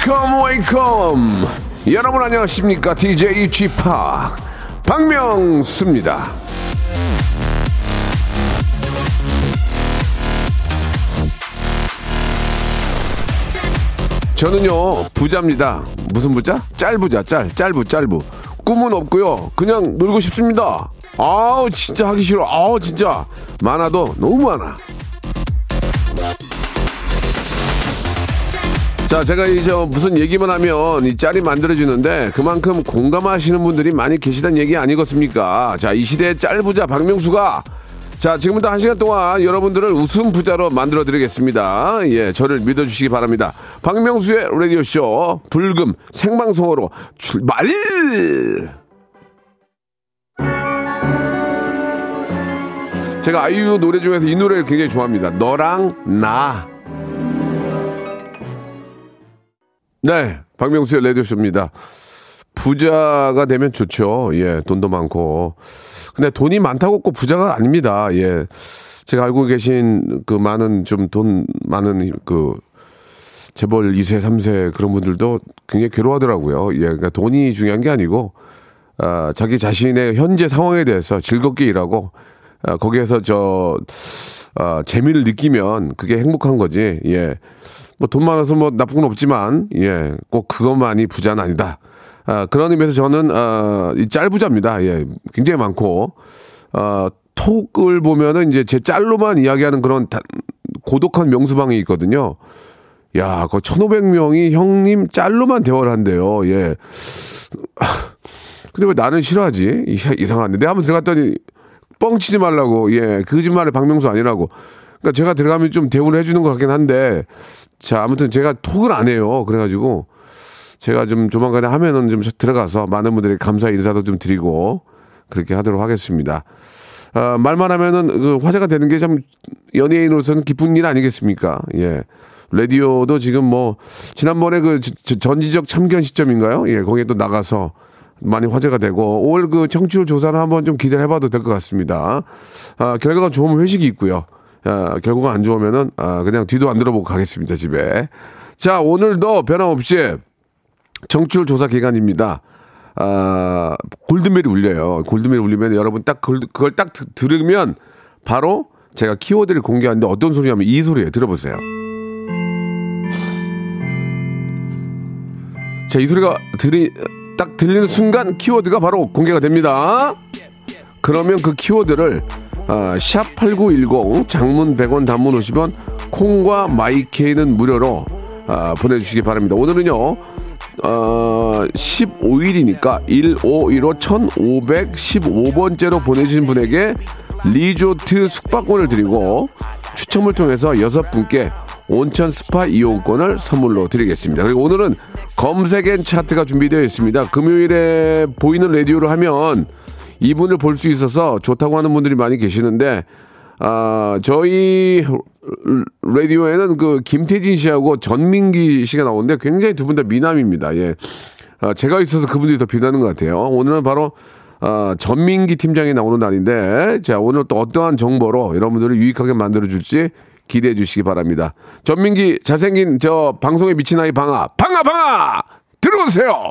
Welcome welcome 여러분 안녕하십니까 DJ Chip 박명수입니다. 저는요 부자입니다. 무슨 부자? 짤부자 짤 짤부 짤부 꿈은 없고요. 그냥 놀고 싶습니다. 아우 진짜 하기 싫어. 아우 진짜 많아도 너무 많아. 자, 제가 이제 무슨 얘기만 하면 이 짤이 만들어지는데 그만큼 공감하시는 분들이 많이 계시다는 얘기 아니겠습니까? 자, 이 시대의 짤부자 박명수가 자, 지금부터 한 시간 동안 여러분들을 웃음 부자로 만들어 드리겠습니다. 예, 저를 믿어 주시기 바랍니다. 박명수의 라디오 쇼, 불금, 생방송으로 출발! 제가 아이유 노래 중에서 이 노래를 굉장히 좋아합니다. 너랑 나. 네, 박명수의 라디오쇼입니다. 부자가 되면 좋죠. 예, 돈도 많고. 근데 돈이 많다고 꼭 부자가 아닙니다. 예. 제가 알고 계신 그 많은 좀 돈 많은 그 재벌 2세, 3세 그런 분들도 굉장히 괴로워하더라고요. 예. 그러니까 돈이 중요한 게 아니고 아, 자기 자신의 현재 상황에 대해서 즐겁게 일하고 아, 거기에서 저 아, 재미를 느끼면 그게 행복한 거지. 예. 뭐 돈 많아서 뭐 나쁜 건 없지만 예. 꼭 그것만이 부자는 아니다. 아, 그런 의미에서 저는 아, 이 짤부자입니다. 예, 굉장히 많고 아, 톡을 보면은 이제 제 짤로만 이야기하는 그런 다, 고독한 명수방이 있거든요. 야, 그 1,500명이 형님 짤로만 대화를 한대요. 예. 근데 왜 나는 싫어하지? 이상한데. 내가 한번 들어갔더니 뻥치지 말라고. 예. 거짓말의 박명수 아니라고. 그러니까 제가 들어가면 좀 대우를 해주는 것 같긴 한데. 자, 아무튼 제가 톡을 안 해요. 그래가지고. 제가 좀 조만간에 하면은 좀 들어가서 많은 분들이 감사 인사도 좀 드리고 그렇게 하도록 하겠습니다. 어, 말만 하면은 그 화제가 되는 게 참 연예인으로서는 기쁜 일 아니겠습니까? 예. 라디오도 지금 뭐 지난번에 그 전지적 참견 시점인가요? 예, 거기에 또 나가서 많이 화제가 되고 올그 청취율 조사를 한번 좀 기대해 봐도 될 것 같습니다. 아, 결과가 좋으면 회식이 있고요. 아, 결과가 안 좋으면은 아, 그냥 뒤도 안 들어보고 가겠습니다, 집에. 자, 오늘도 변함없이 청취율 조사 기간입니다. 아, 골든벨이 울려요. 골든벨이 울리면 여러분 딱 그걸, 그걸 딱 들으면 바로 제가 키워드를 공개하는데 어떤 소리냐면 이 소리예요. 들어보세요. 자, 이 소리가 들이, 딱 들리는 순간 키워드가 바로 공개가 됩니다. 그러면 그 키워드를 아, 샵8910 장문 100원 단문 50원 콩과 My K는 무료로 아, 보내주시기 바랍니다. 오늘은요. 어, 15일이니까 1515 1515번째로 보내주신 분에게 리조트 숙박권을 드리고 추첨을 통해서 여섯 분께 온천 스파 이용권을 선물로 드리겠습니다. 그리고 오늘은 검색 N 차트가 준비되어 있습니다. 금요일에 보이는 라디오를 하면 이분을 볼 수 있어서 좋다고 하는 분들이 많이 계시는데 아, 저희 라디오에는 그 김태진 씨하고 전민기 씨가 나오는데 굉장히 두 분 다 미남입니다. 예. 아, 제가 있어서 그분들이 더 빛나는 것 같아요. 오늘은 바로 아, 전민기 팀장이 나오는 날인데 자 오늘 또 어떠한 정보로 여러분들을 유익하게 만들어 줄지 기대해 주시기 바랍니다. 전민기 잘생긴 저 방송에 미친 아이 방아 방아 방아 들어오세요.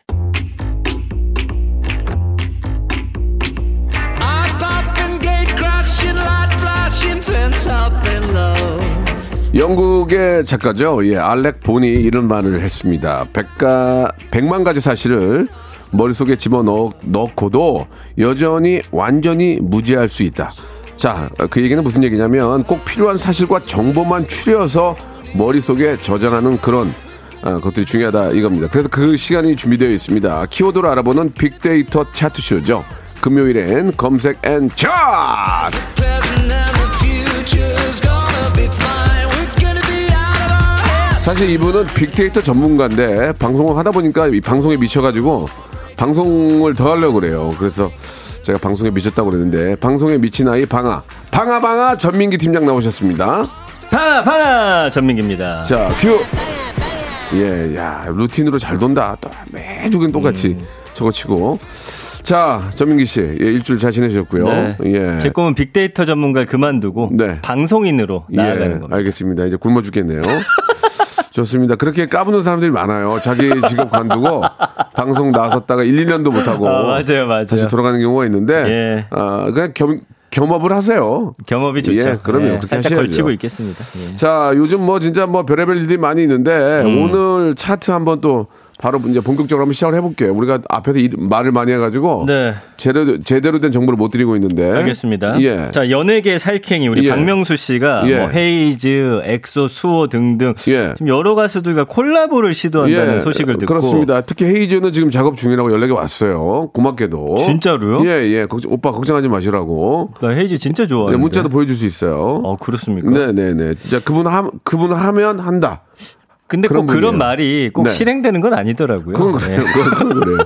영국의 작가죠. 예, 알렉 본이 이런 말을 했습니다. 백가, 백만 가지 사실을 머릿속에 집어넣고도 여전히 완전히 무지할 수 있다. 자, 그 얘기는 무슨 얘기냐면 꼭 필요한 사실과 정보만 추려서 머릿속에 저장하는 그런 아, 것들이 중요하다 이겁니다. 그래서 그 시간이 준비되어 있습니다. 키워드로 알아보는 빅데이터 차트쇼죠. 금요일엔 검색 N 차트! 사실 이분은 빅데이터 전문가인데 방송을 하다 보니까 이 방송에 미쳐가지고 방송을 더 하려고 그래요. 그래서 제가 방송에 미쳤다고 그랬는데 방송에 미친 아이 방아 방아 방아 전민기 팀장 나오셨습니다. 방아 방아 전민기입니다. 자 큐. 예, 야 루틴으로 잘 돈다. 또 매주 그냥 똑같이 음. 저거 치고. 자 전민기 씨 예, 일주일 잘 지내셨고요. 네. 예. 제 꿈은 빅데이터 전문가를 그만두고 네. 방송인으로 나아가는 예, 겁니다. 알겠습니다. 이제 굶어 죽겠네요. 좋습니다. 그렇게 까부는 사람들이 많아요. 자기 직업 관두고 방송 나섰다가 1, 2년도 못하고 아, 맞아요, 맞아요. 다시 돌아가는 경우가 있는데 예. 아, 그냥 겸, 겸업을 하세요. 경험이 좋죠. 예, 그럼요. 그렇게 살짝 하셔야죠. 걸치고 있겠습니다. 예. 자, 요즘 뭐 진짜 뭐 별의별 일들이 많이 있는데 음. 오늘 차트 한번 또 바로 이제 본격적으로 한번 시작을 해볼게요. 우리가 앞에서 이- 말을 많이 해가지고 네. 제대로, 제대로 된 정보를 못 드리고 있는데. 알겠습니다. 예. 자, 연예계 살쾡이 우리 예. 박명수 씨가 예. 뭐 헤이즈, 엑소, 수호 등등 예. 지금 여러 가수들과 콜라보를 시도한다는 소식을 듣고 그렇습니다. 특히 헤이즈는 지금 작업 중이라고 연락이 왔어요. 고맙게도. 진짜로요? 예, 예. 걱정- 오빠 걱정하지 마시라고. 나 헤이즈 진짜 좋아하는데. 네, 문자도 보여줄 수 있어요. 어, 그렇습니까? 네, 네, 네. 자, 그분 하, 그분 하면 한다. 근데 꼭 그런 그런 분이에요. 말이 꼭 네. 실행되는 건 아니더라고요. 그건 그래요. 예. 그건, 그래요.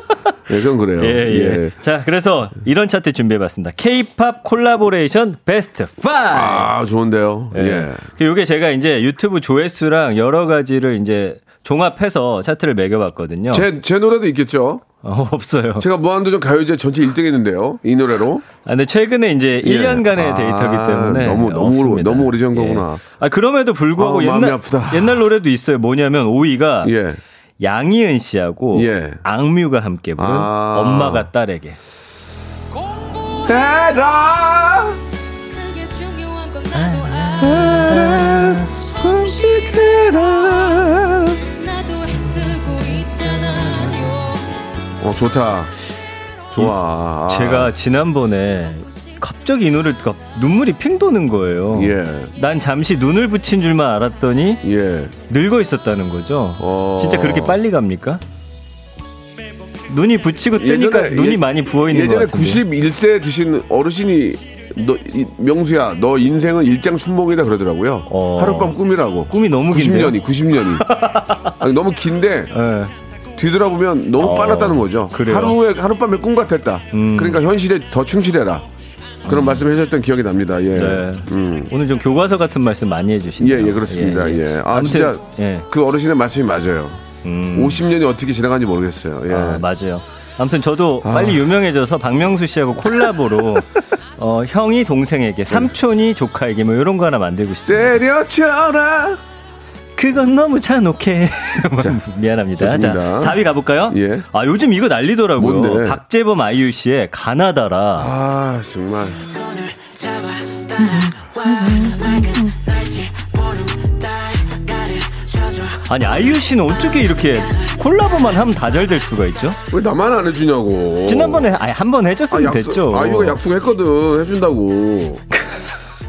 예, 그건 그래요. 예, 예. 자, 그래서 이런 차트 준비해봤습니다. K-팝 콜라보레이션 베스트 5. 아, 좋은데요. 예. 예. 그 요게 제가 이제 유튜브 조회수랑 여러 가지를 이제 종합해서 차트를 매겨봤거든요. 제, 제 노래도 있겠죠? 어, 없어요. 제가 무한도전 가요제 전체 1등 했는데요. 이 노래로. 아, 근데 최근에 이제 예. 1년간의 아, 데이터기 때문에 너무, 너무, 없습니다. 너무 오래전 거구나. 예. 아, 그럼에도 불구하고 아, 옛날 아프다. 옛날 노래도 있어요. 뭐냐면 5위가 예. 양희은 씨하고 예. 악뮤가 함께 부른 아. 엄마가 딸에게. 그게 좋다. 좋아. 아. 제가 지난번에 갑자기 이 듣고 눈물이 핑 도는 거예요. 예. 난 잠시 눈을 붙인 줄만 알았더니 예. 늙어 있었다는 거죠. 어. 진짜 그렇게 빨리 갑니까? 눈이 붙이고 뜨니까 예전에- 눈이 예- 많이 부어 있는 것 예전에 같은데. 91세 드신 어르신이 너 이- 명수야 너 인생은 일장 춘몽이다 그러더라고요. 어. 하룻밤 꿈이라고. 꿈이 너무 긴데요? 90년이 90년이. 아니, 너무 긴데 예. 뒤돌아보면 너무 어, 빨랐다는 거죠. 그래요? 하루에 하룻밤에 꿈 같았다. 음. 그러니까 현실에 더 충실해라. 그런 말씀을 해주셨던 기억이 납니다. 예. 네. 음. 오늘 좀 교과서 같은 말씀 많이 예, 해주시네요. 예, 그렇습니다. 예. 아, 아무튼, 진짜 예. 그 어르신의 말씀이 맞아요. 음. 50년이 어떻게 지나간지 모르겠어요. 예. 아, 맞아요. 아무튼 저도 아. 빨리 유명해져서 박명수 씨하고 콜라보로 어, 형이 동생에게, 삼촌이 조카에게 뭐 이런 거 하나 만들고 싶어요. 때려쳐라. 그건 너무 잔혹해. 미안합니다. 좋습니다. 자, 4위 가볼까요? 예. 아, 요즘 이거 난리더라고요. 뭔데? 박재범 아이유 씨의 가나다라. 아, 정말. 아니, 아이유 씨는 어떻게 이렇게 콜라보만 하면 다잘될 수가 있죠? 왜 나만 안 해주냐고. 지난번에 아니, 한번 아, 해줬으면 약속, 됐죠. 아이유가 약속했거든. 해준다고.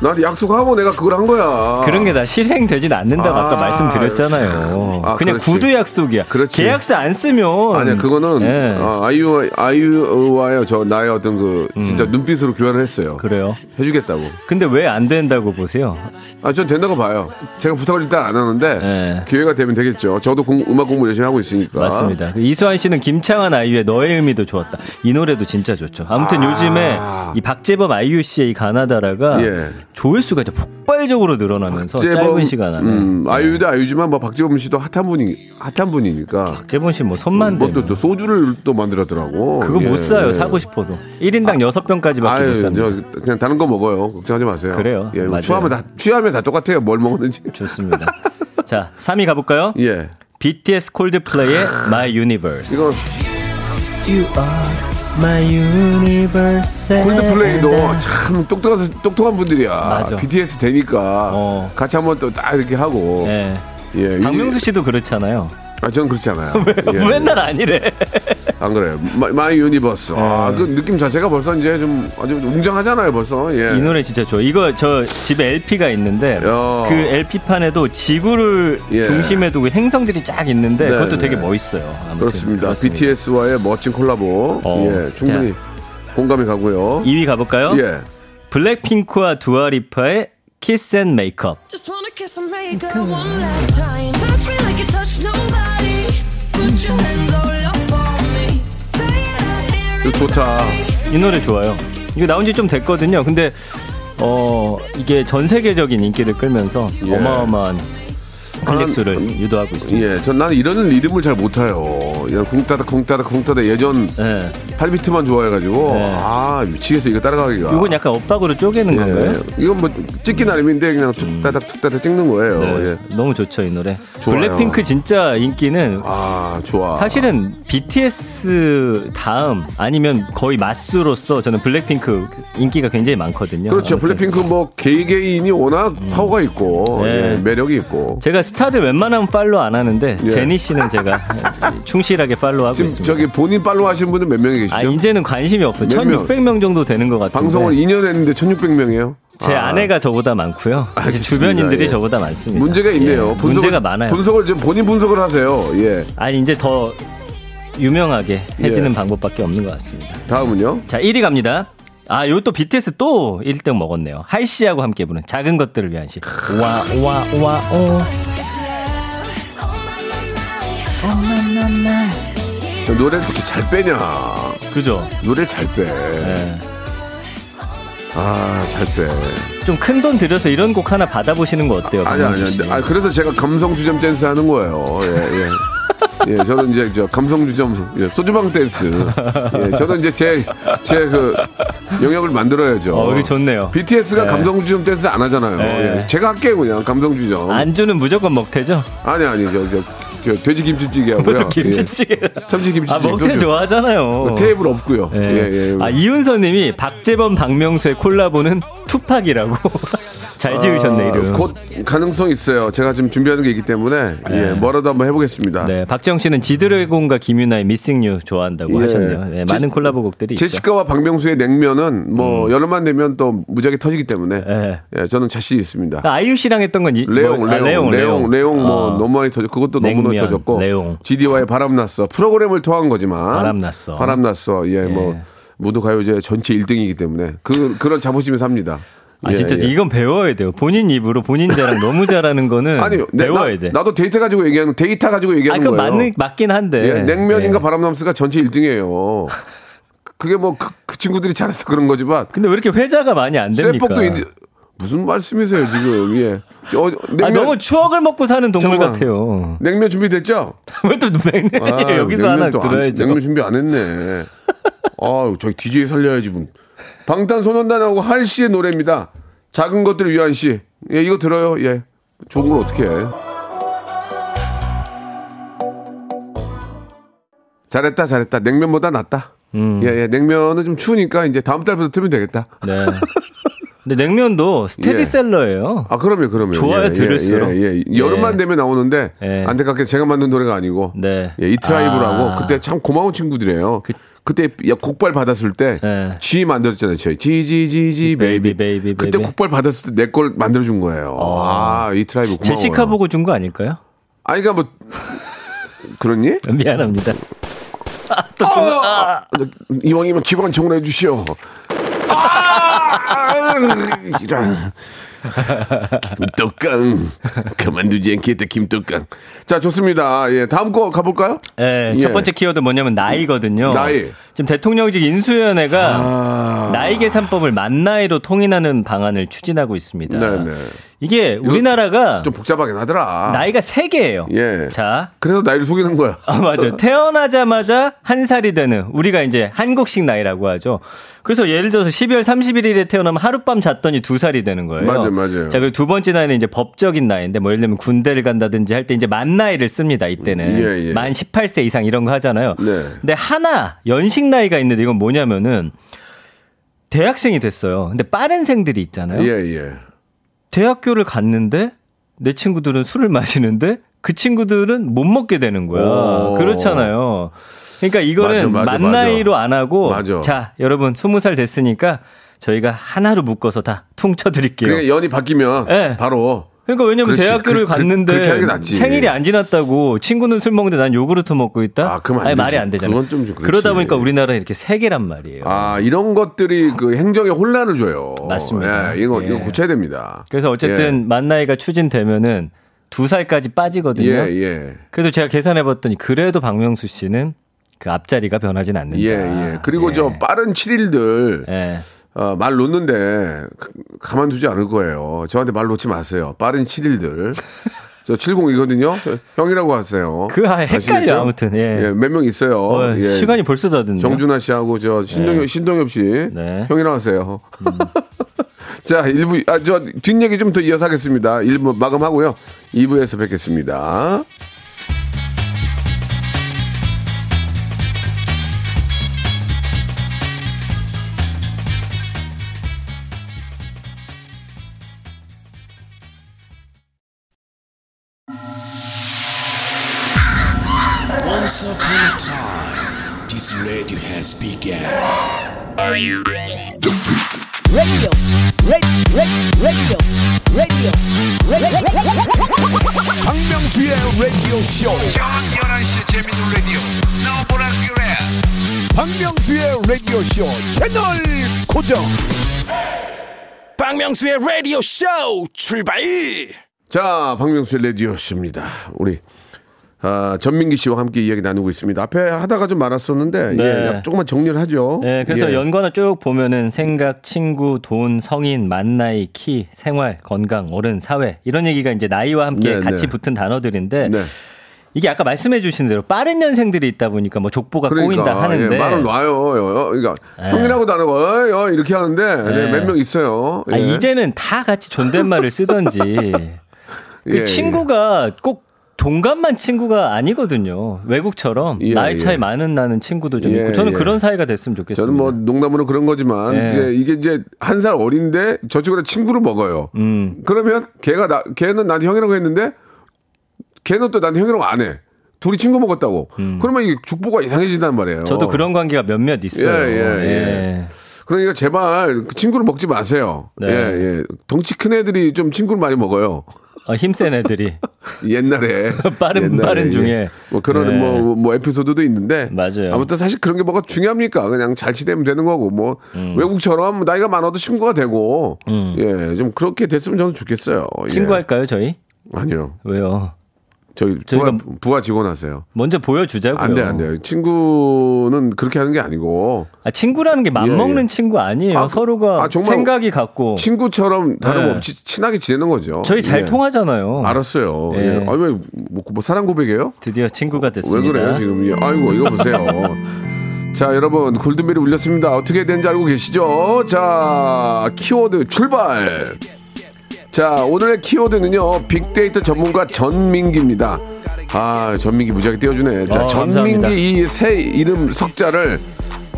나한테 약속하고 내가 그걸 한 거야. 그런 게 다 실행되진 않는다고 아, 까 아, 말씀드렸잖아요. 아, 그냥 그렇지. 구두 약속이야. 그렇지. 계약서 안 쓰면 아니야, 그거는 예. 아, 아이유, 아이유와의 저 나의 어떤 그 진짜 눈빛으로 교환을 했어요. 음. 그래요. 해주겠다고. 근데 왜 안 된다고 보세요? 아, 전 된다고 봐요. 제가 부탁을 일단 안 하는데 예. 기회가 되면 되겠죠. 저도 공- 음악 공부 열심히 하고 있으니까. 맞습니다. 그 이수환 씨는 김창완 아이유의 너의 의미도 좋았다. 이 노래도 진짜 좋죠. 아무튼 아. 요즘에 이 박재범 아이유 씨의 이 가나다라가 예. 조회수가 이제 폭발적으로 늘어나면서 짧은 시간 안에 음, 아이유도 아이유지만 뭐 박재범 씨도 핫한 분이 핫한 분이니까. 박재범 씨 뭐 손만 뭐 대면 또, 또 소주를 또 만들었더라고. 그거 예, 못 사요. 예. 사고 싶어도 1인당 여섯 병까지밖에 아유, 못 삽니다. 저 그냥 다른 거 먹어요. 걱정하지 마세요. 그래요. 예, 맞아요. 취하면 다 취하면 다 똑같아요. 뭘 먹었는지. 좋습니다. 자, 3위 가볼까요? 예. BTS 콜드플레이의 My Universe. 이거 You are my universe. 콜드플레이도 참 똑똑한 똑똑한 분들이야. 맞아. BTS 되니까 어. 같이 한번 또 딱 이렇게 하고. 네. 예. 박명수 씨도 그렇잖아요. 아, 저는 그렇지 않아요. 예. 맨날 아니래. 안 그래요. 마, My Universe. 아, 그 느낌 자체가 벌써 이제 좀 아주 웅장하잖아요, 벌써. 예. 이 노래 진짜 좋아. 이거 저 집에 LP가 있는데 야. 그 LP 판에도 지구를 예. 중심에 두고 행성들이 쫙 있는데 네, 그것도 네. 되게 멋있어요. 아무튼 그렇습니다. BTS와의 멋진 콜라보. 어. 예, 충분히 공감이 가고요. 2위 가볼까요? 예. 블랙핑크와 두아리파의 Kiss and Make Up. Kiss and make up one last time. Touch me like you touch nobody. Put your hands all up on me. Say it out here. 이거 좋다. 이 노래 좋아요. 이거 나온 지 좀 됐거든요. 근데 어 이게 전 세계적인 인기를 끌면서 예. 어마어마한 클릭 수를 음, 유도하고 있습니다. 예, 전 나는 이런 리듬을 잘 못해요. 그냥 쿵따다 쿵따다 쿵따다 예전 예. 8비트만 좋아해가지고 네. 아 미치겠어 이거 따라가기가. 이건 약간 엇박으로 쪼개는 건가요? 예, 이건 뭐 찍기 나름인데 그냥 툭따닥 툭따닥 찍는 거예요. 네, 예. 너무 좋죠 이 노래. 좋아요. 블랙핑크 진짜 인기는 아 좋아. 사실은 BTS 다음 아니면 거의 마스로서 저는 블랙핑크 인기가 굉장히 많거든요. 그렇죠. 아무튼 블랙핑크 뭐 개개인이 워낙 파워가 있고 네. 예, 매력이 있고. 제가 스타들 웬만하면 팔로우 안 하는데 예. 제니 씨는 제가 충실 하게 팔로우하고 지금 있습니다. 저기 본인 팔로우 하시는 분들 몇 명이 계시죠? 아 이제는 관심이 없어. 몇 명? 1,600명 정도 되는 것 같은데. 방송을 2년 했는데 1600명이에요? 제 아내가 저보다 많고요. 알겠습니다. 주변인들이 예. 저보다 많습니다. 문제가 있네요. 예, 분석을, 문제가 많아요. 분석을 좀 본인 분석을 하세요. 예. 아니 이제 더 유명하게 해지는 방법밖에 없는 것 같습니다. 다음은요? 자 1위 갑니다. 아, 요 또 BTS 또 1등 먹었네요. 할씨하고 함께 부른 작은 것들을 위한 시. 와, 와, 와, 오. 노래를 어떻게 잘 빼냐. 그죠? 노래를 잘 빼. 예. 아, 잘 빼. 좀 큰 돈 들여서 이런 곡 하나 받아보시는 거 어때요? 아니, 아니? 아니. 아, 그래서 제가 감성 주점 댄스 하는 거예요. 예, 예. 예, 저는 이제 저 감성 주점 예, 소주방 댄스. 예, 저는 이제 제 제 그 영역을 만들어야죠. 어, 이거 좋네요. BTS가 네. 감성 주점 댄스 안 하잖아요. 네. 예, 제가 할게요 그냥 감성 주점. 안주는 무조건 먹태죠? 아니 아니 저저저 돼지 김치찌개 하고요. 또 김치찌개. 예. 참치 김치찌개. 아, 먹태. 좋아하잖아요. 테이블 없고요. 예. 예, 예. 아, 이윤서 님이 박재범, 박명수의 콜라보는 투팍이라고. 잘 지으셨네, 이름. 아, 곧 가능성 있어요. 제가 지금 준비하는 게 있기 때문에 예, 뭐라도 한번 해보겠습니다. 네, 박정 씨는 지드래곤과 김윤아의 Missing You 좋아한다고 예. 하셨네요. 네, 제- 많은 콜라보 곡들이. 제시카와 박명수의 냉면은 뭐 여름만 되면 또 무지하게 터지기 때문에 예. 예, 저는 자신 있습니다. 아, 아이유 씨랑 했던 건 이, 레옹, 뭐- 아, 레옹, 레옹, 레옹, 뭐 어, 너무 많이 터졌. 그것도 너무 많이 냉면, 터졌고. 레옹. GD와의 바람났어. 프로그램을 통한 거지만. 바람났어. 바람났어. 예, 뭐 무도 가요제 전체 1등이기 때문에 그 그런 자부심이 삽니다. 아, 예, 진짜 예. 이건 배워야 돼요. 본인 입으로 본인 자랑 너무 잘하는 거는 아니 내- 배워야 나, 돼. 나도 데이터 가지고 얘기하는 데이터 가지고 아, 얘기하는 그건 거예요. 맞는, 맞긴 한데. 예, 냉면인가 예. 바람났어가 전체 1등이에요. 그게 뭐그 친구들이 잘해서 그런 거지만 근데 왜 이렇게 회자가 많이 안 됩니까? 쇠폭도 있- 무슨 말씀이세요 지금? 예. 어, 냉면, 아, 너무 추억을 먹고 사는 동물 잠깐만. 같아요. 냉면 준비됐죠? 왜 또 냉면이에요? 아, 여기서 냉면 하나 또 안- 들어야죠. 냉면 준비 안 했네. 아, 저희 DJ 살려야지 분. 방탄소년단하고 할 씨의 노래입니다. 작은 것들을 위한 시. 예, 이거 들어요. 예. 좋은 걸 어떻게 해? 잘했다, 잘했다. 냉면보다 낫다. 음. 예, 예. 냉면은 좀 추우니까 이제 다음 달부터 틀면 되겠다. 네. 근데 냉면도 스테디셀러예요. 아, 그럼요, 그럼요. 좋아요, 예, 들을수록. 예, 예, 예. 여름만 예. 되면 나오는데 예. 안타깝게 제가 만든 노래가 아니고 네. 예, 이트라이브라고 아. 그때 참 고마운 친구들이에요. 그, 때 곡발 받았을 때 예. Gee 만들었잖아요. 저희 Gee Gee Gee Gee baby. Baby, 그때. 곡발 받았을 때 내 걸 만들어 준 거예요. 아, 이트라이브 고마워. 제시카 보고 준 거 아닐까요? 아니 그러니까 뭐 그렇니? 미안합니다. 아, 이왕이면 기관총으로 해주시오. 아, 이런. 김떡강 그만두지 않겠다 김떡강 자 좋습니다 예 다음 거 가볼까요 네, 예. 첫 번째 키워드 뭐냐면 나이거든요. 나이. 지금 대통령직 인수위원회가 아. 나이 계산법을 만 나이로 통일하는 방안을 추진하고 있습니다. 네네 이게 우리나라가 좀 복잡하긴 하더라 나이가 세 개예요. 예 자, 그래서 나이를 속이는 거야 아, 맞아요. 태어나자마자 한 살이 되는 우리가 이제 한국식 나이라고 하죠. 그래서 예를 들어서 12월 31일에 태어나면 하룻밤 잤더니 두 살이 되는 거예요. 맞아요, 맞아요. 자, 그리고 두 번째 나이는 이제 법적인 나이인데 뭐 예를 들면 군대를 간다든지 할 때 이제 만 나이를 씁니다. 이때는 예, 예. 만 18세 이상 이런 거 하잖아요. 네. 근데 하나 연식 나이가 있는데 이건 뭐냐면은 대학생이 됐어요. 근데 빠른 생들이 있잖아요. 예 예 대학교를 갔는데 내 친구들은 술을 마시는데 그 친구들은 못 먹게 되는 거야. 오. 그렇잖아요. 그러니까 이거는 맞아, 맞아, 만 나이로 맞아. 안 하고 맞아. 자 여러분 스무 살 됐으니까 저희가 하나로 묶어서 다 퉁쳐 드릴게요. 그러니까 연이 바뀌면 네. 바로 그러니까 왜냐면 그렇지. 대학교를 그- 그- 갔는데 낫지. 생일이 안 지났다고 친구는 술 먹는데 난 요구르트 먹고 있다. 아, 그럼 안 아니, 되지. 말이 안 되잖아요. 그건 좀 그렇지. 그러다 보니까 우리나라 는 이렇게 세 개란 말이에요. 아 이런 것들이 그 행정에 혼란을 줘요. 맞습니다. 예, 이거 예. 이거 고쳐야 됩니다. 그래서 어쨌든 만 나이가 추진되면은 두 살까지 빠지거든요. 예 예. 그래도 제가 계산해봤더니 그래도 박명수 씨는 그 앞자리가 변하진 않는다. 예, 예. 그리고 예. 저 빠른 7일들 예. 어, 말 놓는데 그- 가만두지 않을 거예요. 저한테 말 놓지 마세요. 빠른 7일들. 저 70이거든요. 형이라고 하세요. 그 아, 헷갈려? 아무튼 예. 예, 몇 명 있어요. 어, 예. 시간이 벌써 다 됐네요. 정준하 씨하고 저 신동엽 신동엽 씨 네. 형이라고 하세요. 자, 1부 아 저 뒷얘기 좀 더 이어서 하겠습니다. 1부 마감하고요. 2부에서 뵙겠습니다. 채널 고정. 박명수의 radio show 출발! 자, 박명수의 레디오 씨입니다. 우리 아, 전민기 씨와 함께 이야기 나누고 있습니다. 앞에 하다가 좀 많았었는데 네. 예, 조금만 정리를 하죠. 예, 그래서 예. 연관어 쭉 보면은 생각, 친구, 돈, 성인, 만 나이, 키, 생활, 건강, 어른, 사회 이런 얘기가 이제 나이와 함께 네, 같이 네. 붙은 단어들인데 네. 이게 아까 말씀해 주신 대로 빠른 년생들이 있다 보니까 뭐 족보가 그러니까 꼬인다 하는데 예, 말을 놔요. 어, 그러니까 형이라고도 안 하고 어, 어, 이렇게 하는데 네. 몇명 있어요. 아, 예. 이제는 다 같이 존댓말을 쓰던지 그 예, 친구가 꼭 동갑만 친구가 아니거든요. 외국처럼 예, 나이 차이 예. 많은 나는 친구도 좀 예, 있고 저는 예. 그런 사이가 됐으면 좋겠습니다. 저는 뭐 농담으로 그런 거지만 예. 이제 이게 이제 한 살 어린데 저쪽으로 친구를 먹어요. 음. 그러면 걔가 나 걔는 나한테 형이라고 했는데 걔는 또 나한테 형이라고 안 해. 둘이 친구 먹었다고. 그러면 이 죽보가 이상해진단 말이에요. 음. 저도 그런 관계가 몇몇 있어요. 예, 예, 예. 그러니까 제발 그 친구를 먹지 마세요. 네. 예, 예. 덩치 큰 애들이 좀 친구를 많이 먹어요. 어, 힘센 애들이 옛날에 빠른- 빠른 중에. 예. 뭐 그런 네. 뭐, 뭐 에피소드도 있는데 맞아요. 아무튼 사실 그런 게 뭐가 중요합니까? 그냥 잘 지내면 되는 거고 뭐 외국처럼 나이가 많아도 친구가 되고 음. 예좀 그렇게 됐으면 저는 좋겠어요. 예. 친구 할까요, 저희? 아니요. 왜요? 저희 부하, 저희가- 부하 직원 하세요. 먼저 보여주자고요. 안 돼, 안 돼. 친구는 그렇게 하는 게 아니고 아, 친구라는 게 맘먹는 예, 예. 친구 아니에요. 아, 그- 서로가 아, 생각이 같고. 친구처럼 다름없이 친하게 지내는 거죠. 저희 잘 예. 통하잖아요. 알았어요. 예. 예. 왜 뭐, 뭐 사랑 고백이에요? 드디어 친구가 왜 됐습니다. 그래요 지금? 예. 아이고 이거 보세요. 자 여러분 골든벨이 울렸습니다. 어떻게 되는지 알고 계시죠? 자 키워드 출발. 자 오늘의 키워드는요 빅데이터 전문가 전민기입니다. 아 전민기 무지하게 띄워주네. 자 어. 전민기 이 새 이름 석자를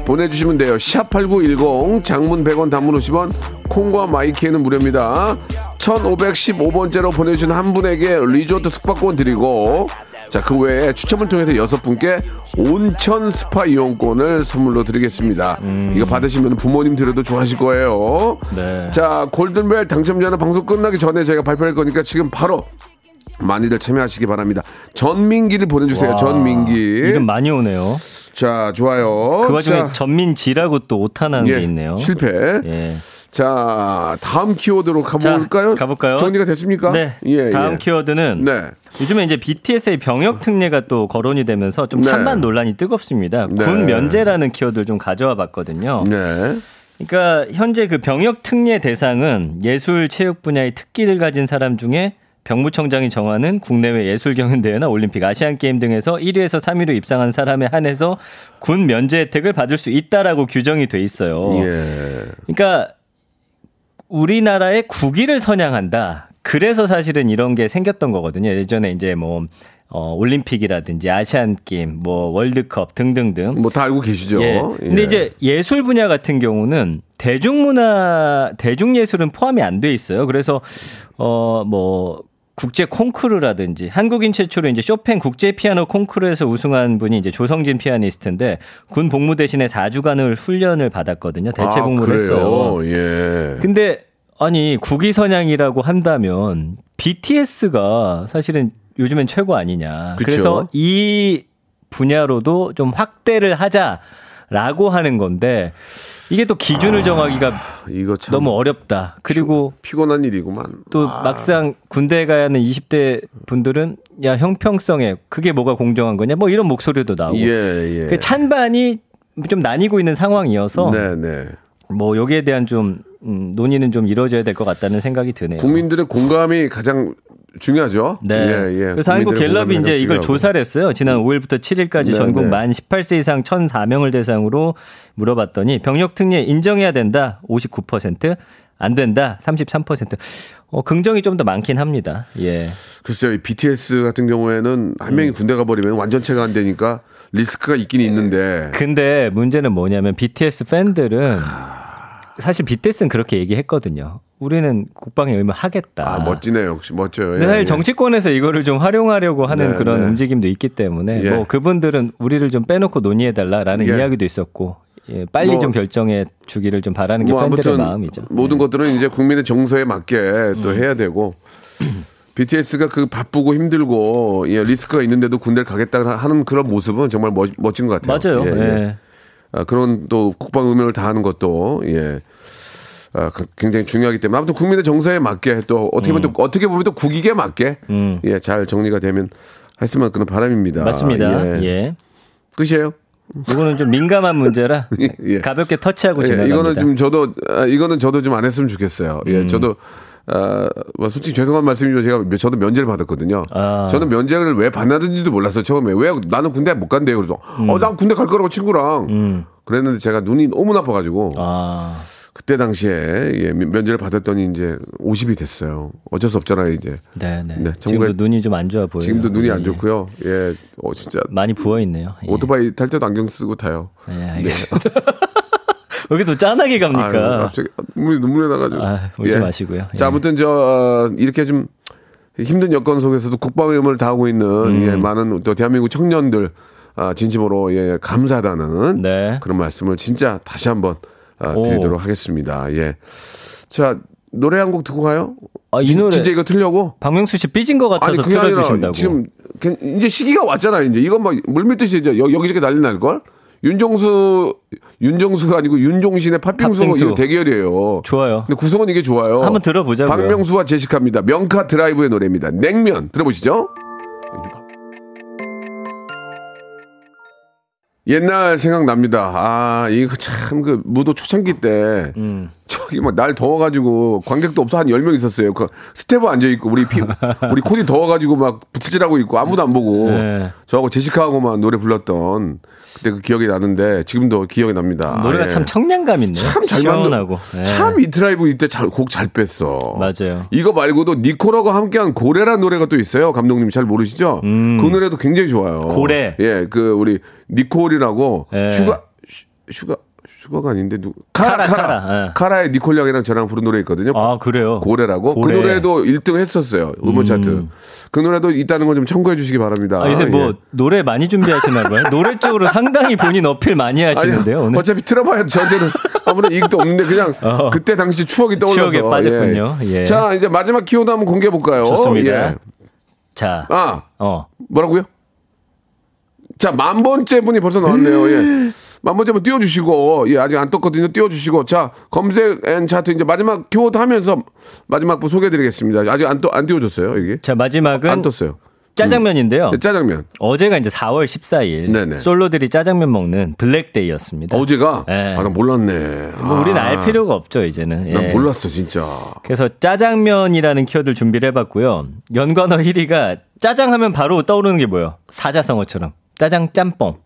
보내주시면 돼요. 샵8910 장문 100원 단문 50원 콩과 마이키에는 무료입니다. 1515번째로 보내주신 한 분에게 리조트 숙박권 드리고 자 그 외에 추첨을 통해서 여섯 분께 온천 스파 이용권을 선물로 드리겠습니다. 이거 받으시면 부모님 드려도 좋아하실 거예요. 네. 자 골든벨 당첨자는 방송 끝나기 전에 저희가 발표할 거니까 지금 바로 많이들 참여하시기 바랍니다. 전민기를 보내주세요. 와, 전민기. 이름 많이 오네요. 자, 좋아요. 그 와중에 자, 전민지라고 또 오타나는 예, 게 있네요. 실패. 예. 자, 다음 키워드로 가볼까요? 자, 가볼까요? 정리가 됐습니까? 네. 예, 다음 예. 키워드는 네. 요즘에 이제 BTS의 병역 특례가 또 거론이 되면서 좀 네. 찬반 논란이 뜨겁습니다. 네. 군 면제라는 키워드를 좀 가져와 봤거든요. 네. 그러니까 현재 그 병역 특례 대상은 예술 체육 분야의 특기를 가진 사람 중에 병무청장이 정하는 국내외 예술 경연 대회나 올림픽, 아시안 게임 등에서 1위에서 3위로 입상한 사람에 한해서 군 면제 혜택을 받을 수 있다라고 규정이 돼 있어요. 예. 그러니까 우리나라의 국위를 선양한다. 그래서 사실은 이런 게 생겼던 거거든요. 예전에 이제 뭐 어, 올림픽이라든지 아시안 게임, 뭐 월드컵 등등등. 뭐 다 알고 계시죠? 예. 근데 예. 이제 예술 분야 같은 경우는 대중문화, 대중예술은 포함이 안 돼 있어요. 그래서 어 뭐 국제 콩쿠르라든지 한국인 최초로 이제 쇼팽 국제 피아노 콩쿠르에서 우승한 분이 이제 조성진 피아니스트인데 군 복무 대신에 4주간을 훈련을 받았거든요. 대체 아, 복무를 했어요. 그래요? 예. 근데 아니 국위 선양이라고 한다면 BTS가 사실은 요즘엔 최고 아니냐. 그쵸. 그래서 이 분야로도 좀 확대를 하자라고 하는 건데 이게 또 기준을 정하기가 이거 참 너무 어렵다. 그리고 피 곤한 일이구만. 또 아, 막상 군대에 가야 하는 20대 분들은 야 형평성에 그게 뭐가 공정한 거냐 뭐 이런 목소리도 나오고 예, 예. 그 찬반이 좀 나뉘고 있는 상황이어서 네, 네. 뭐 여기에 대한 좀 음, 논의는 좀 이루어져야 될 것 같다는 생각이 드네요. 국민들의 공감이 가장 중요하죠. 네. 예, 예. 그래서 한국 갤럽이 이제 이걸 중요하고. 조사를 했어요. 지난 5일부터 7일까지 네, 전국 네. 만 18세 이상 1,004명을 대상으로 물어봤더니 병력 특례 인정해야 된다 59%, 안 된다 33%. 어, 긍정이 좀 더 많긴 합니다. 예. 글쎄요, 이 BTS 같은 경우에는 한 명이 군대 가버리면 완전체가 안 되니까 리스크가 있긴 있는데. 근데 문제는 뭐냐면 BTS 팬들은 사실 BTS는 그렇게 얘기했거든요. 우리는 국방의 의무 하겠다. 아, 멋지네요. 역시 멋져요. 예, 사실 예. 정치권에서 이거를 좀 활용하려고 하는 네, 그런 네. 움직임도 있기 때문에 예. 뭐 그분들은 우리를 좀 빼놓고 논의해달라라는 예. 이야기도 있었고 예, 빨리 뭐, 좀 결정해 주기를 좀 바라는 게 뭐 팬들의 마음이죠. 모든 예. 것들은 이제 국민의 정서에 맞게 음. 또 해야 되고 BTS가 그 바쁘고 힘들고 예, 리스크가 있는데도 군대를 가겠다 하는 그런 모습은 정말 멋, 멋진 것 같아요. 맞아요. 예. 아, 그런 또 국방 의무를 다하는 것도 예. 아, 그- 굉장히 중요하기 때문에 아무튼 국민의 정서에 맞게 또 어떻게 보면 또 어떻게 보면 또 국익에 맞게 음. 예, 잘 정리가 되면 했으면 그런 바람입니다. 맞습니다. 예. 예. 끝이에요? 이거는 좀 민감한 문제라 예, 예. 가볍게 터치하고 예, 지나갑니다. 이거는 좀 저도 아, 이거는 저도 좀 안 했으면 좋겠어요. 예, 음. 저도 아, 뭐 솔직히 죄송한 말씀이지만 제가 면- 저도 면제를 받았거든요. 아. 저는 면제를 왜 받았는지도 몰랐어요. 처음에 왜 나는 군대 못 간대요. 그래서 음. 어, 난 군대 갈 거라고 친구랑 그랬는데 제가 눈이 너무 나빠가지고 아, 그때 당시에 예, 면- 면제를 받았더니 이제 50이 됐어요. 어쩔 수 없잖아요, 이제. 네, 네. 네, 지금도 눈이 좀 안 좋아 보여요. 지금도 눈이 예, 안 예. 좋고요. 예, 어 진짜 많이 부어 있네요. 예. 오토바이 탈 때도 안경 쓰고 타요. 예, 알겠습니다. 여기 또 짠하게 갑니까? 갑자기 눈물이 눈물이 나가지고. 아, 울지 마시고요. 자, 예. 아무튼 저 어, 이렇게 좀 힘든 여건 속에서도 국방의 의무를 다하고 있는 음. 예, 많은 또 대한민국 청년들 아, 진심으로 예, 감사하다는 네. 그런 말씀을 진짜 다시 한번 아, 오. 드리도록 하겠습니다. 예. 자, 노래 한 곡 듣고 가요? 아, 이 진- 노래 진짜 이거 틀려고? 박명수 씨 삐진 것 같아서 틀어주신다고. 지금 괜- 이제 시기가 왔잖아요. 이제 이건 막 물밀듯이 이제 여- 여기저기 난리 날 걸. 윤정수 윤정수가 아니고 윤종신의 팥빙수 팥빙수. 대결이에요. 좋아요. 근데 구성은 이게 좋아요. 한번 들어보자고요. 박명수와 제시카입니다. 명카 드라이브의 노래입니다. 냉면 들어보시죠. 옛날 생각납니다. 아, 이거 참, 그, 무도 초창기 때, 음. 저기 막날 더워가지고, 관객도 없어 한 10명 있었어요. 그, 스태프 앉아있고, 우리 피, 우리 코디 더워가지고 막 부채질하고 있고, 아무도 안 보고, 네. 저하고 제시카하고만 노래 불렀던, 그때 그 기억이 나는데, 지금도 기억이 납니다. 노래가 예. 참 청량감 있네요. 참잘 예. 참 이트라이브 이때 곡 잘 뺐어. 맞아요. 이거 말고도 니콜하고 함께한 고래라는 노래가 또 있어요. 감독님 잘 모르시죠? 그 노래도 굉장히 좋아요. 음. 고래. 예, 그 우리 니콜이라고 예. 슈가 슈- 슈가 슈가가 아닌데 누 카라 카라, 카라 카라, 카라, 의 니콜 양이랑 저랑 부른 노래 있거든요. 아, 그래요? 고래라고 고래. 그 노래도 1등 했었어요. 음원 차트. 그 노래도 있다는 걸 좀 참고해 주시기 바랍니다. 아, 요새 뭐 예. 노래 많이 준비하시나 봐요. 노래 쪽으로 상당히 본인 어필 많이 하시는데요. 아니, 어차피 틀어봐야 저한테는 아무런 이익도 없는데 그냥 어. 그때 당시 추억이 떠올라서 추억에 빠졌군요. 예. 자 이제 마지막 키워드 한번 공개해 볼까요? 좋습니다. 예. 자, 아 어, 뭐라고요? 자, 만 번째 분이 벌써 나왔네요. 예. 만 번째 분 띄워주시고, 예, 아직 안 떴거든요. 띄워주시고, 자, 검색 and 차트 이제 마지막 키워드 하면서 마지막 분 소개해드리겠습니다. 아직 안, 떠, 안 띄워줬어요, 여기. 자 마지막은 안 떴어요. 짜장면인데요. 네, 짜장면. 어제가 이제 4월 14일 네네. 솔로들이 짜장면 먹는 블랙데이였습니다. 어제가? 네. 아, 나 몰랐네. 뭐 우리는 아, 알 필요가 없죠 이제는. 난 예. 몰랐어, 진짜. 그래서 짜장면이라는 키워드를 준비를 해 봤고요. 연관어 1위가 짜장 하면 바로 떠오르는 게 뭐예요? 사자성어처럼 짜장 짬뽕.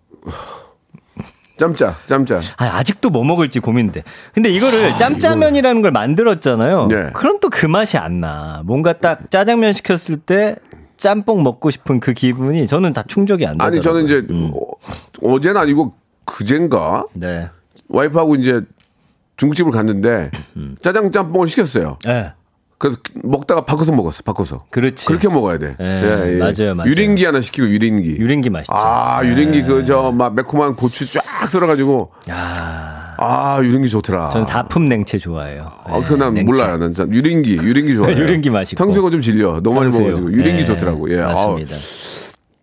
짬짜, 짬짜. 아, 아직도 뭐 먹을지 고민돼. 근데 이거를 짬짜면이라는 걸 만들었잖아요. 네. 그럼 또 그 맛이 안 나. 뭔가 딱 짜장면 시켰을 때 짬뽕 먹고 싶은 그 기분이 저는 다 충족이 안 되더라고요. 아니, 저는 이제, 음. 어, 어제는 아니고, 그젠가? 네. 와이프하고 이제 중국집을 갔는데, 음. 짜장 짬뽕을 시켰어요. 네. 그래서 먹다가 바꿔서 먹었어. 바꿔서. 그렇지. 그렇게 먹어야 돼. 예, 맞아요, 맞아요. 유린기 하나 시키고 유린기. 유린기 맛있죠. 아, 유린기 그 저 막 매콤한 고추 쫙 썰어가지고 아, 아 유린기 좋더라. 전 사품 냉채 좋아해요. 아, 예, 그거 난 냉채. 몰라요. 난 진짜 유린기, 유린기 좋아해요. 유린기 맛있고. 탕수육은 좀 질려. 너무 많이 탕수육. 먹어가지고 유린기 예, 좋더라고. 예, 아우, 맞습니다.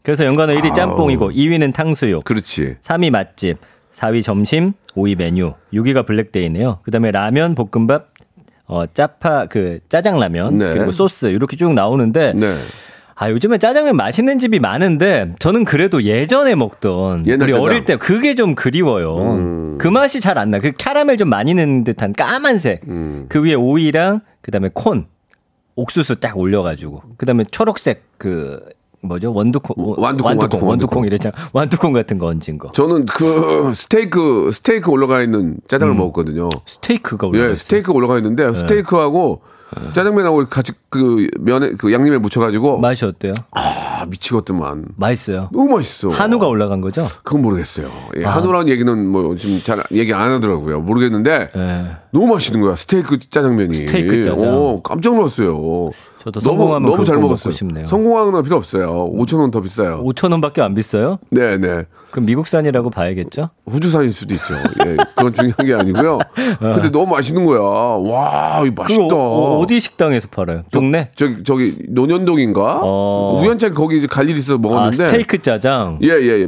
그래서 연관어 1위 짬뽕이고 2위는 탕수육, 그렇지. 3위 맛집, 4위 점심, 5위 메뉴, 6위가 블랙데이네요. 그 다음에 라면, 볶음밥, 어 짜파 그 짜장라면 네. 그리고 소스 이렇게 쭉 나오는데 네. 아 요즘에 짜장면 맛있는 집이 많은데 저는 그래도 예전에 먹던 우리 짜장. 음. 어릴 때 그게 좀 그리워요. 그 맛이 잘 안 나. 그 캐러멜 좀 많이 넣는 듯한 까만색. 음. 그 위에 오이랑 그다음에 콘 옥수수 딱 올려가지고 그다음에 초록색 그 뭐죠 원두콩 완두콩, 완두콩 완두콩, 완두콩 이랬잖아 완두콩 같은 거 얹은 거 저는 그 스테이크 스테이크 올라가 있는 짜장을 먹었거든요. 스테이크가 올라 예, 스테이크 올라가 있는데 스테이크하고 짜장면하고 같이 그 면에 그 양념에 묻혀가지고 맛이 어때요? 아 미치겠더만. 맛있어요. 너무 맛있어. 한우가 올라간 거죠? 그건 모르겠어요. 예, 아. 한우라는 얘기는 뭐 지금 잘 얘기 안 하더라고요. 모르겠는데 예. 너무 맛있는 거야. 스테이크 짜장면이. 스테이크 짜장. 오, 깜짝 놀랐어요. 저도 너무 성공하면 너무 잘 그거 먹었어요. 싶네요. 성공하는 필요 없어요. 5천 원 더 비싸요. 5천 원밖에 안 비싸요? 네, 네. 그럼 미국산이라고 봐야겠죠? 후주산일 수도 있죠. 예, 그건 중요한 게 아니고요. 근데 너무 맛있는 거야. 와, 이거 맛있다. 그거 어, 디 식당에서 팔아요? 동네? 저 기 저기 논현동인가? 어. 우연찮게 거기 이제 갈 일이 있어서 아, 먹었는데 스테이크 짜장. 예, 예, 예.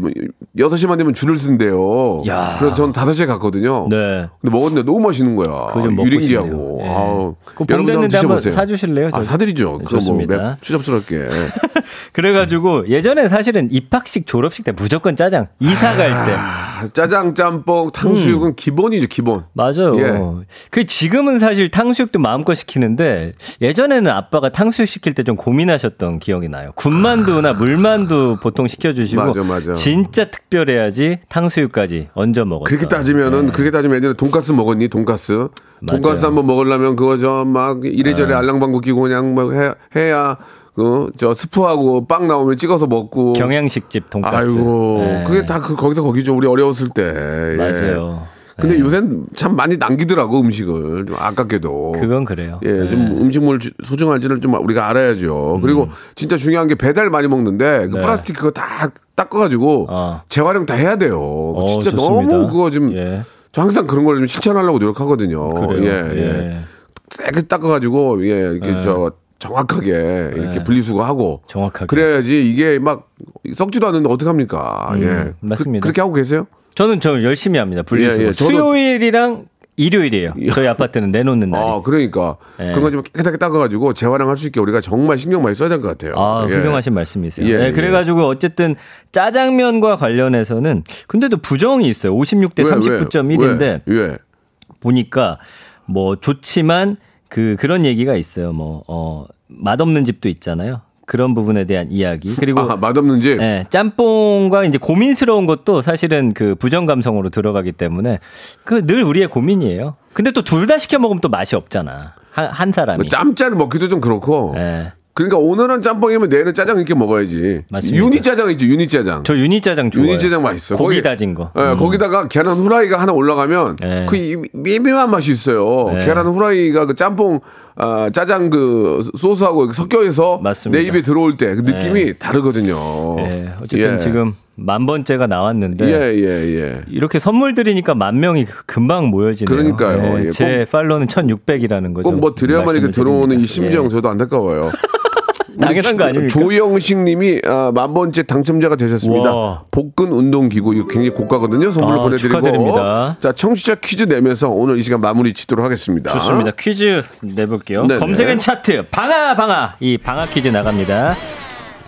뭐, 6시만 되면 줄을 쓴대요. 야. 그래서 전 5시에 갔거든요. 네. 근데 먹었는데 너무 맛있는 거야. 유린기하고. 예. 아우. 여러분도 됐는데 한번 드셔보세요. 사주실래요? 아, 저- 사드리죠. 네, 그럼 뭐 추잡스럽게. 그래가지고 예전에 사실은 입학식 졸업식 때 무조건 짜장. 이사 갈 때. 아, 짜장, 짬뽕, 탕수육은 기본이죠, 기본. 맞아요. 예. 그 지금은 사실 탕수육도 마음껏 시키는데 예전에는 아빠가 탕수육 시킬 때 좀 고민하셨던 기억이 나요. 군만두나 물만두 보통 시켜주시고 맞아, 맞아. 진짜 특별해야지 탕수육까지 얹어 먹었어요. 그렇게 따지면은 그렇게 따지면 예전에 돈가스 먹었니? 맞아요. 돈가스 한번 먹으려면 그거 저 막 이래저래 알랑방구 끼고 그냥 막 해, 해야 그저 스프하고 빵 나오면 찍어서 먹고. 경양식집 돈가스. 아이고 네. 그게 다 그 거기서 거기죠. 우리 어려웠을 때. 예. 맞아요. 근데 네. 요새는 참 많이 남기더라고 음식을 좀 아깝게도. 그건 그래요. 예, 좀 네. 음식물 주- 소중한지를 좀 우리가 알아야죠. 그리고 진짜 중요한 게 배달 많이 먹는데 그 음. 네. 플라스틱 그거 다 닦아가지고 어. 재활용 다 해야 돼요. 어, 진짜 좋습니다. 너무 그거 좀. 예. 저 항상 그런 걸 좀 실천하려고 노력하거든요. 그래요. 예, 예. 깨끗이 닦아가지고 예 이렇게 네. 저 정확하게 이렇게 네. 분리수거하고 정확하게. 그래야지 이게 막 썩지도 않는데 어떻게 합니까? 음, 예, 맞습니다. 그, 렇게 하고 계세요? 저는 저 열심히 합니다. 분리수거. 예, 예, 수요일이랑 일요일이에요. 저희 아파트는 내놓는 날이. 아, 그러니까 예. 그런 거 좀 깨끗하게 닦아가지고 재활용할 수 있게 우리가 정말 신경 많이 써야 될 것 같아요. 아, 예. 훌륭하신 말씀이세요. 예, 네, 예. 그래가지고 어쨌든 짜장면과 관련해서는 근데도 부정이 있어요. 56대 왜, 39.1인데 왜? 왜? 보니까 뭐 좋지만 그 그런 얘기가 있어요. 뭐 어, 맛없는 집도 있잖아요. 그런 부분에 대한 이야기 그리고 아, 맛없는 집. 예, 짬뽕과 이제 고민스러운 것도 사실은 그 부정 감성으로 들어가기 때문에 그 늘 우리의 고민이에요. 근데 또 둘 다 시켜 먹으면 또 맛이 없잖아. 한, 한 사람이. 뭐 짬짜를 먹기도 좀 그렇고. 예. 그러니까 오늘은 짬뽕이면 내일은 짜장 이렇게 먹어야지. 맞습니다. 유니 짜장 있죠, 유니 짜장. 저 유니 짜장 좋아요. 유니 짜장 맛있어. 고기 거기- 다진 거. 예, 거기다가 계란 후라이가 하나 올라가면 네. 그 이- 미묘한 맛이 있어요. 네. 계란 후라이가 그 짬뽕 아, 짜장 그 소스하고 섞여서 맞습니다. 내 입에 들어올 때 그 느낌이 다르거든요. 예, 어쨌든 예. 지금 만 번째가 나왔는데 예, 예, 예. 이렇게 선물 드리니까 만 명이 금방 모여지네요. 그러니까요. 예, 제 팔로는 1,600이라는 거죠. 꼭 뭐 드려야만 이렇게 들어오는 이. 심정 예. 저도 안타까워요. 당연한 거 아닙니까? 조영식 님이 아, 만 번째 당첨자가 되셨습니다. 와. 복근 운동 기구 이거 굉장히 고가거든요. 선물로 아, 보내드리고. 축하드립니다. 자, 청취자 퀴즈 내면서 오늘 이 시간 마무리 짓도록 하겠습니다. 좋습니다. 퀴즈 내볼게요. 네네. 검색 and 차트 방아 방아 이 방아 퀴즈 나갑니다.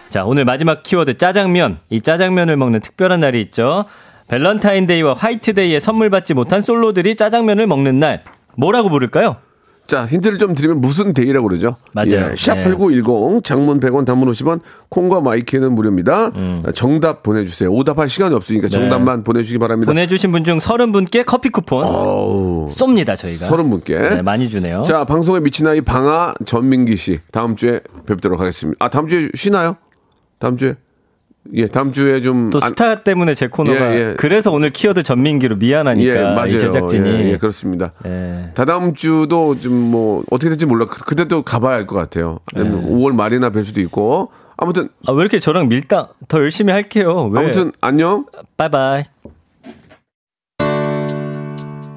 자 오늘 마지막 키워드 짜장면. 이 짜장면을 먹는 특별한 날이 있죠. 밸런타인데이와 화이트데이에 선물 받지 못한 솔로들이 짜장면을 먹는 날. 뭐라고 부를까요? 자, 힌트를 좀 드리면 무슨 데이라고 그러죠? 맞아요. 예, 샵 네. 8910 장문 100원 단문 50원 콩과 마이크는 무료입니다. 정답 보내주세요. 오답할 시간이 없으니까 정답만 보내주시기 바랍니다. 네. 보내주신 분 중 30분께 커피 쿠폰 어우, 쏩니다 저희가. 서른 분께. 네, 많이 주네요. 자, 방송에 미친 아이 방아 전민기 씨 다음 주에 뵙도록 하겠습니다. 아, 다음 주에 쉬나요? 다음 주에 예, 다음 주에 좀또 안- 스타 때문에 제 코너가 예, 예. 그래서 오늘 키워드 전민기로 미안하니까 예, 맞아요. 이 제작진이 예, 예, 그렇습니다. 예. 다다음 주도 좀 뭐 어떻게 될지 몰라. 그- 그때 또 가봐야 할 것 같아요. 아니면 5월 말이나 뵐 수도 있고. 아무튼 아, 왜 이렇게 저랑 밀당 더 열심히 할게요. 왜? 아무튼 안녕. 바이바이.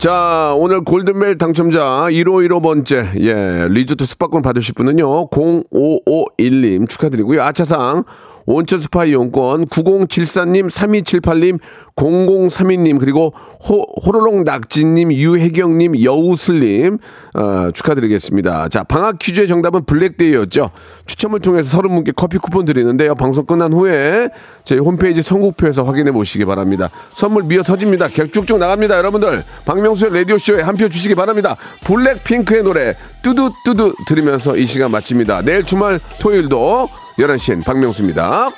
자, 오늘 골든벨 당첨자 1515번째, 예, 리조트 숙박권 받으실 분은요, 0551님 축하드리고요. 아차상, 온천 스파 이용권, 9074님, 3278님, 0032님, 그리고 호, 호로록 낙지님, 유혜경님, 여우슬님, 어, 축하드리겠습니다. 자, 방학 퀴즈의 정답은 블랙데이였죠. 추첨을 통해서 30분께 커피 쿠폰 드리는데요. 방송 끝난 후에 저희 홈페이지 선곡표에서 확인해 보시기 바랍니다. 선물 미어 터집니다. 쭉쭉 나갑니다. 여러분들, 박명수의 라디오쇼에 한 표 주시기 바랍니다. 블랙핑크의 노래, 뚜두뚜두 들으면서 이 시간 마칩니다. 내일 주말 토요일도 11시엔 박명수입니다.